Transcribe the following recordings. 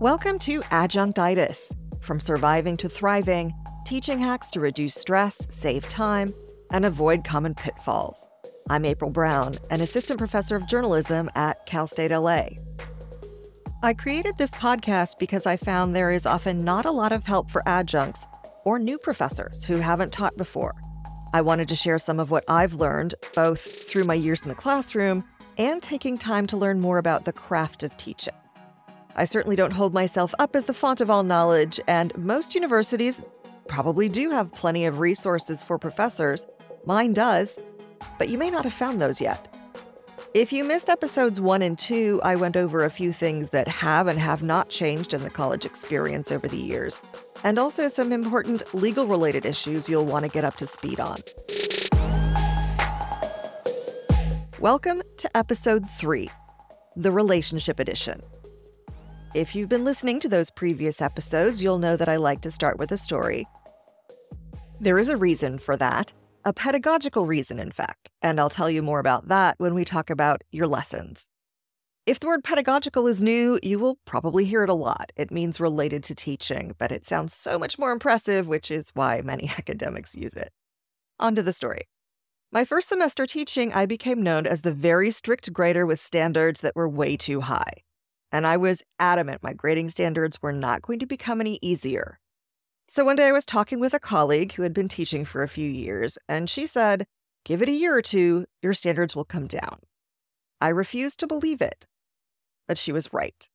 Welcome to Adjunctitis From Surviving to Thriving, teaching hacks to reduce stress, save time, and avoid common pitfalls. I'm April Brown, an assistant professor of journalism at Cal State LA. I created this podcast because I found there is often not a lot of help for adjuncts or new professors who haven't taught before. I wanted to share some of what I've learned, both through my years in the classroom and taking time to learn more about the craft of teaching. I certainly don't hold myself up as the font of all knowledge, and most universities probably do have plenty of resources for professors. Mine does, but you may not have found those yet. If you missed episodes one and two, I went over a few things that have and have not changed in the college experience over the years, and also some important legal related issues you'll want to get up to speed on. Welcome to episode three, the Relationship Edition. If you've been listening to those previous episodes, you'll know that I like to start with a story. There is a reason for that, a pedagogical reason, in fact, and I'll tell you more about that when we talk about your lessons. If the word pedagogical is new, you will probably hear it a lot. It means related to teaching, but it sounds so much more impressive, which is why many academics use it. On to the story. My first semester teaching, I became known as the very strict grader with standards that were way too high and I was adamant my grading standards were not going to become any easier. So one day I was talking with a colleague who had been teaching for a few years, and she said, Give it a year or two, your standards will come down. I refused to believe it, but she was right.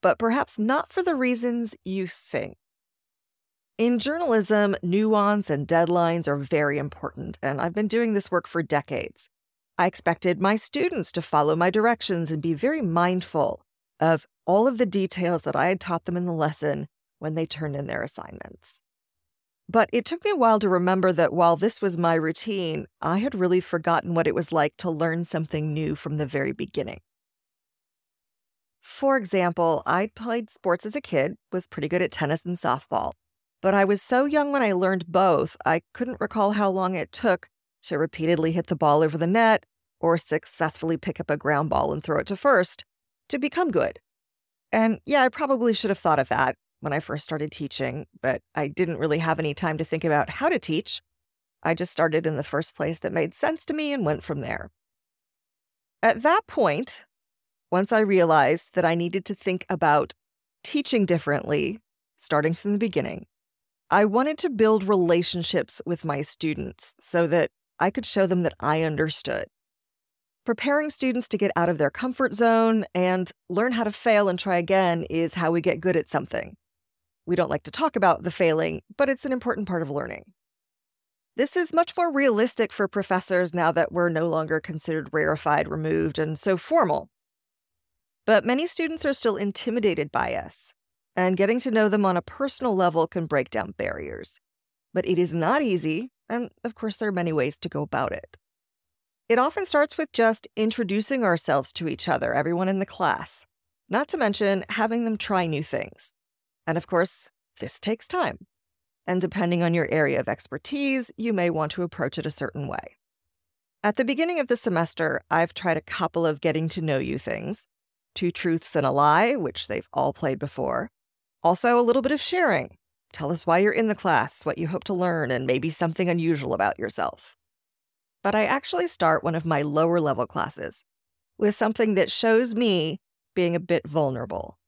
But perhaps not for the reasons you think. In journalism, nuance and deadlines are very important, and I've been doing this work for decades. I expected my students to follow my directions and be very mindful of all of the details that I had taught them in the lesson when they turned in their assignments. But it took me a while to remember that while this was my routine, I had really forgotten what it was like to learn something new from the very beginning. For example, I played sports as a kid, was pretty good at tennis and softball, but I was so young when I learned both, I couldn't recall how long it took to repeatedly hit the ball over the net or successfully pick up a ground ball and throw it to first to become good. And yeah, I probably should have thought of that when I first started teaching, but I didn't really have any time to think about how to teach. I just started in the first place that made sense to me and went from there. At that point, once I realized that I needed to think about teaching differently, starting from the beginning, I wanted to build relationships with my students so that I could show them that I understood Preparing students to get out of their comfort zone and learn how to fail and try again is how we get good at something. We don't like to talk about the failing, but it's an important part of learning. This is much more realistic for professors now that we're no longer considered rarefied, removed, and so formal. But many students are still intimidated by us, and getting to know them on a personal level can break down barriers. But it is not easy, and of course, there are many ways to go about it. It often starts with just introducing ourselves to each other, everyone in the class, not to mention having them try new things. And of course, this takes time. And depending on your area of expertise, you may want to approach it a certain way. At the beginning of the semester, I've tried a couple of getting to know you things two truths and a lie, which they've all played before. Also, a little bit of sharing. Tell us why you're in the class, what you hope to learn, and maybe something unusual about yourself but I actually start one of my lower level classes with something that shows me being a bit vulnerable.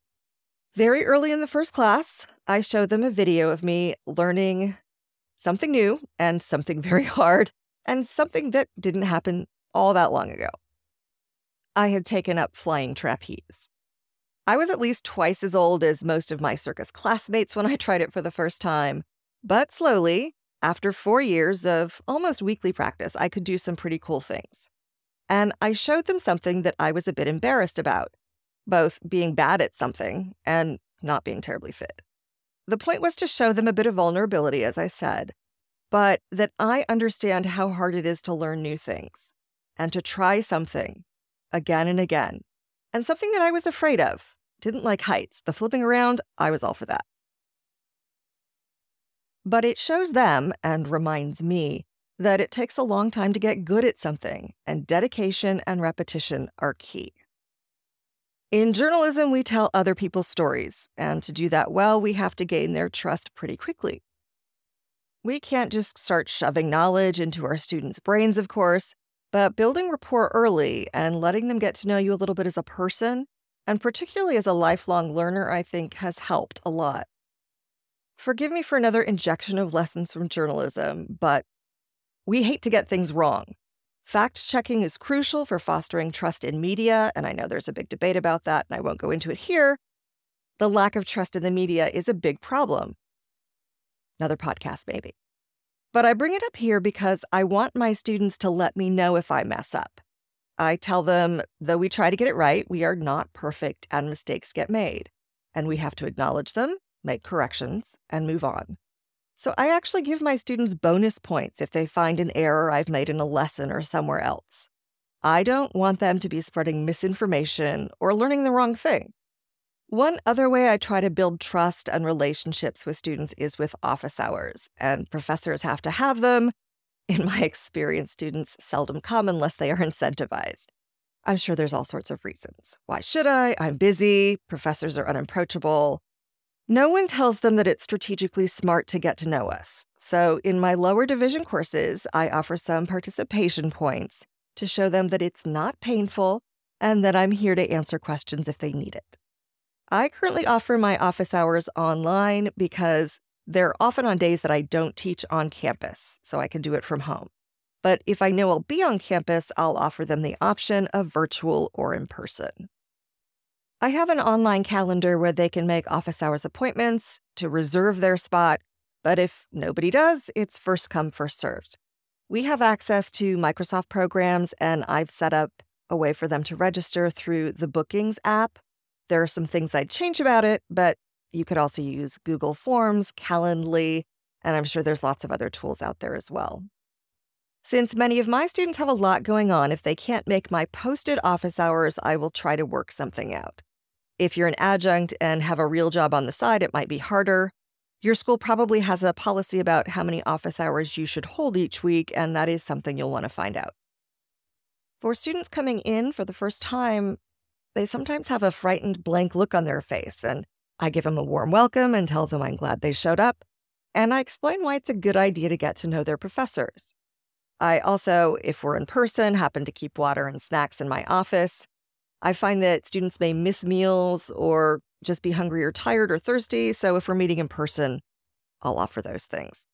Very early in the first class, I show them a video of me learning something new and something very hard and something that didn't happen all that long ago. I had taken up flying trapeze. I was at least twice as old as most of my circus classmates when I tried it for the first time, but slowly after four years of almost weekly practice, I could do some pretty cool things. And I showed them something that I was a bit embarrassed about, both being bad at something and not being terribly fit. The point was to show them a bit of vulnerability, as I said, but that I understand how hard it is to learn new things and to try something again and again, and something that I was afraid of. Didn't like heights. The flipping around, I was all for that. But it shows them and reminds me that it takes a long time to get good at something, and dedication and repetition are key. In journalism, we tell other people's stories, and to do that well, we have to gain their trust pretty quickly. We can't just start shoving knowledge into our students' brains, of course, but building rapport early and letting them get to know you a little bit as a person, and particularly as a lifelong learner, I think has helped a lot. Forgive me for another injection of lessons from journalism, but we hate to get things wrong. Fact checking is crucial for fostering trust in media, and I know there's a big debate about that, and I won't go into it here. The lack of trust in the media is a big problem. Another podcast, maybe. But I bring it up here because I want my students to let me know if I mess up. I tell them, though we try to get it right, we are not perfect and mistakes get made. And we have to acknowledge them, make corrections, and move on. So I actually give my students bonus points if they find an error I've made in a lesson or somewhere else. I don't want them to be spreading misinformation or learning the wrong thing. One other way I try to build trust and relationships with students is with office hours, and professors have to have them. In my experience, students seldom come unless they are incentivized. I'm sure there's all sorts of reasons. Why should I? I'm busy, professors are unapproachable. No one tells them that it's strategically smart to get to know us. So, in my lower division courses, I offer some participation points to show them that it's not painful and that I'm here to answer questions if they need it. I currently offer my office hours online because they're often on days that I don't teach on campus, so I can do it from home. But if I know I'll be on campus, I'll offer them the option of virtual or in person. I have an online calendar where they can make office hours appointments to reserve their spot, but if nobody does, it's first come, first served. We have access to Microsoft programs, and I've set up a way for them to register through the Bookings app. There are some things I'd change about it, but you could also use Google Forms, Calendly, and I'm sure there's lots of other tools out there as well. Since many of my students have a lot going on, if they can't make my posted office hours, I will try to work something out. If you're an adjunct and have a real job on the side, it might be harder. Your school probably has a policy about how many office hours you should hold each week, and that is something you'll want to find out. For students coming in for the first time, they sometimes have a frightened blank look on their face, and I give them a warm welcome and tell them I'm glad they showed up, and I explain why it's a good idea to get to know their professors. I also, if we're in person, happen to keep water and snacks in my office. I find that students may miss meals or just be hungry or tired or thirsty. So if we're meeting in person, I'll offer those things.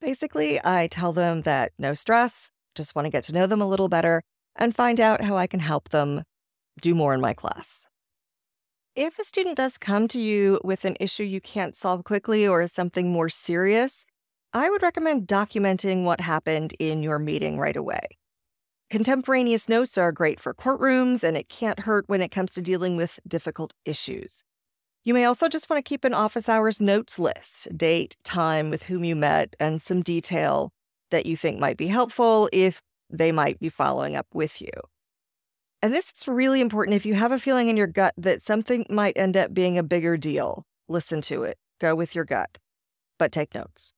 Basically, I tell them that no stress, just want to get to know them a little better and find out how I can help them do more in my class. If a student does come to you with an issue you can't solve quickly or something more serious, I would recommend documenting what happened in your meeting right away. Contemporaneous notes are great for courtrooms, and it can't hurt when it comes to dealing with difficult issues. You may also just want to keep an office hours notes list date, time, with whom you met, and some detail that you think might be helpful if they might be following up with you. And this is really important if you have a feeling in your gut that something might end up being a bigger deal. Listen to it, go with your gut, but take notes.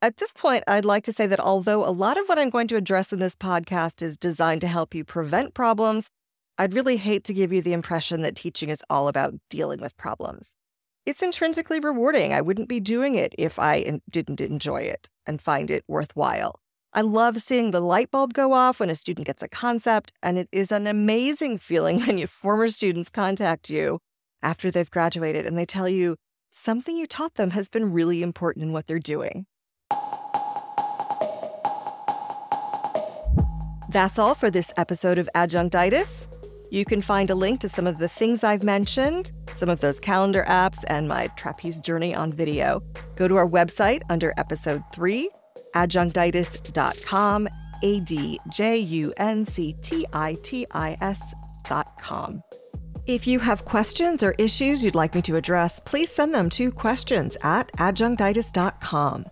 At this point, I'd like to say that although a lot of what I'm going to address in this podcast is designed to help you prevent problems, I'd really hate to give you the impression that teaching is all about dealing with problems. It's intrinsically rewarding. I wouldn't be doing it if I didn't enjoy it and find it worthwhile. I love seeing the light bulb go off when a student gets a concept, and it is an amazing feeling when your former students contact you after they've graduated and they tell you something you taught them has been really important in what they're doing. That's all for this episode of Adjunctitis. You can find a link to some of the things I've mentioned, some of those calendar apps, and my trapeze journey on video. Go to our website under episode three, adjunctitis.com, A D J U N C T I T I S.com. If you have questions or issues you'd like me to address, please send them to questions at adjunctitis.com.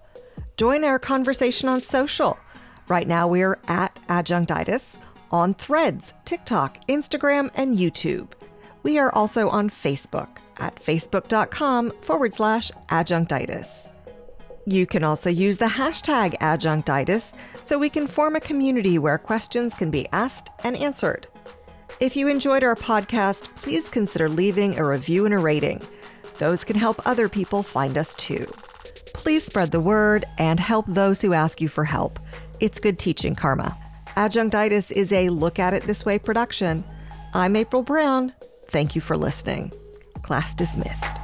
Join our conversation on social. Right now, we're at Adjunctitis on Threads, TikTok, Instagram, and YouTube. We are also on Facebook at facebook.com forward slash adjunctitis. You can also use the hashtag adjunctitis so we can form a community where questions can be asked and answered. If you enjoyed our podcast, please consider leaving a review and a rating. Those can help other people find us too. Please spread the word and help those who ask you for help. It's good teaching karma. Adjunctitis is a Look at It This Way production. I'm April Brown. Thank you for listening. Class dismissed.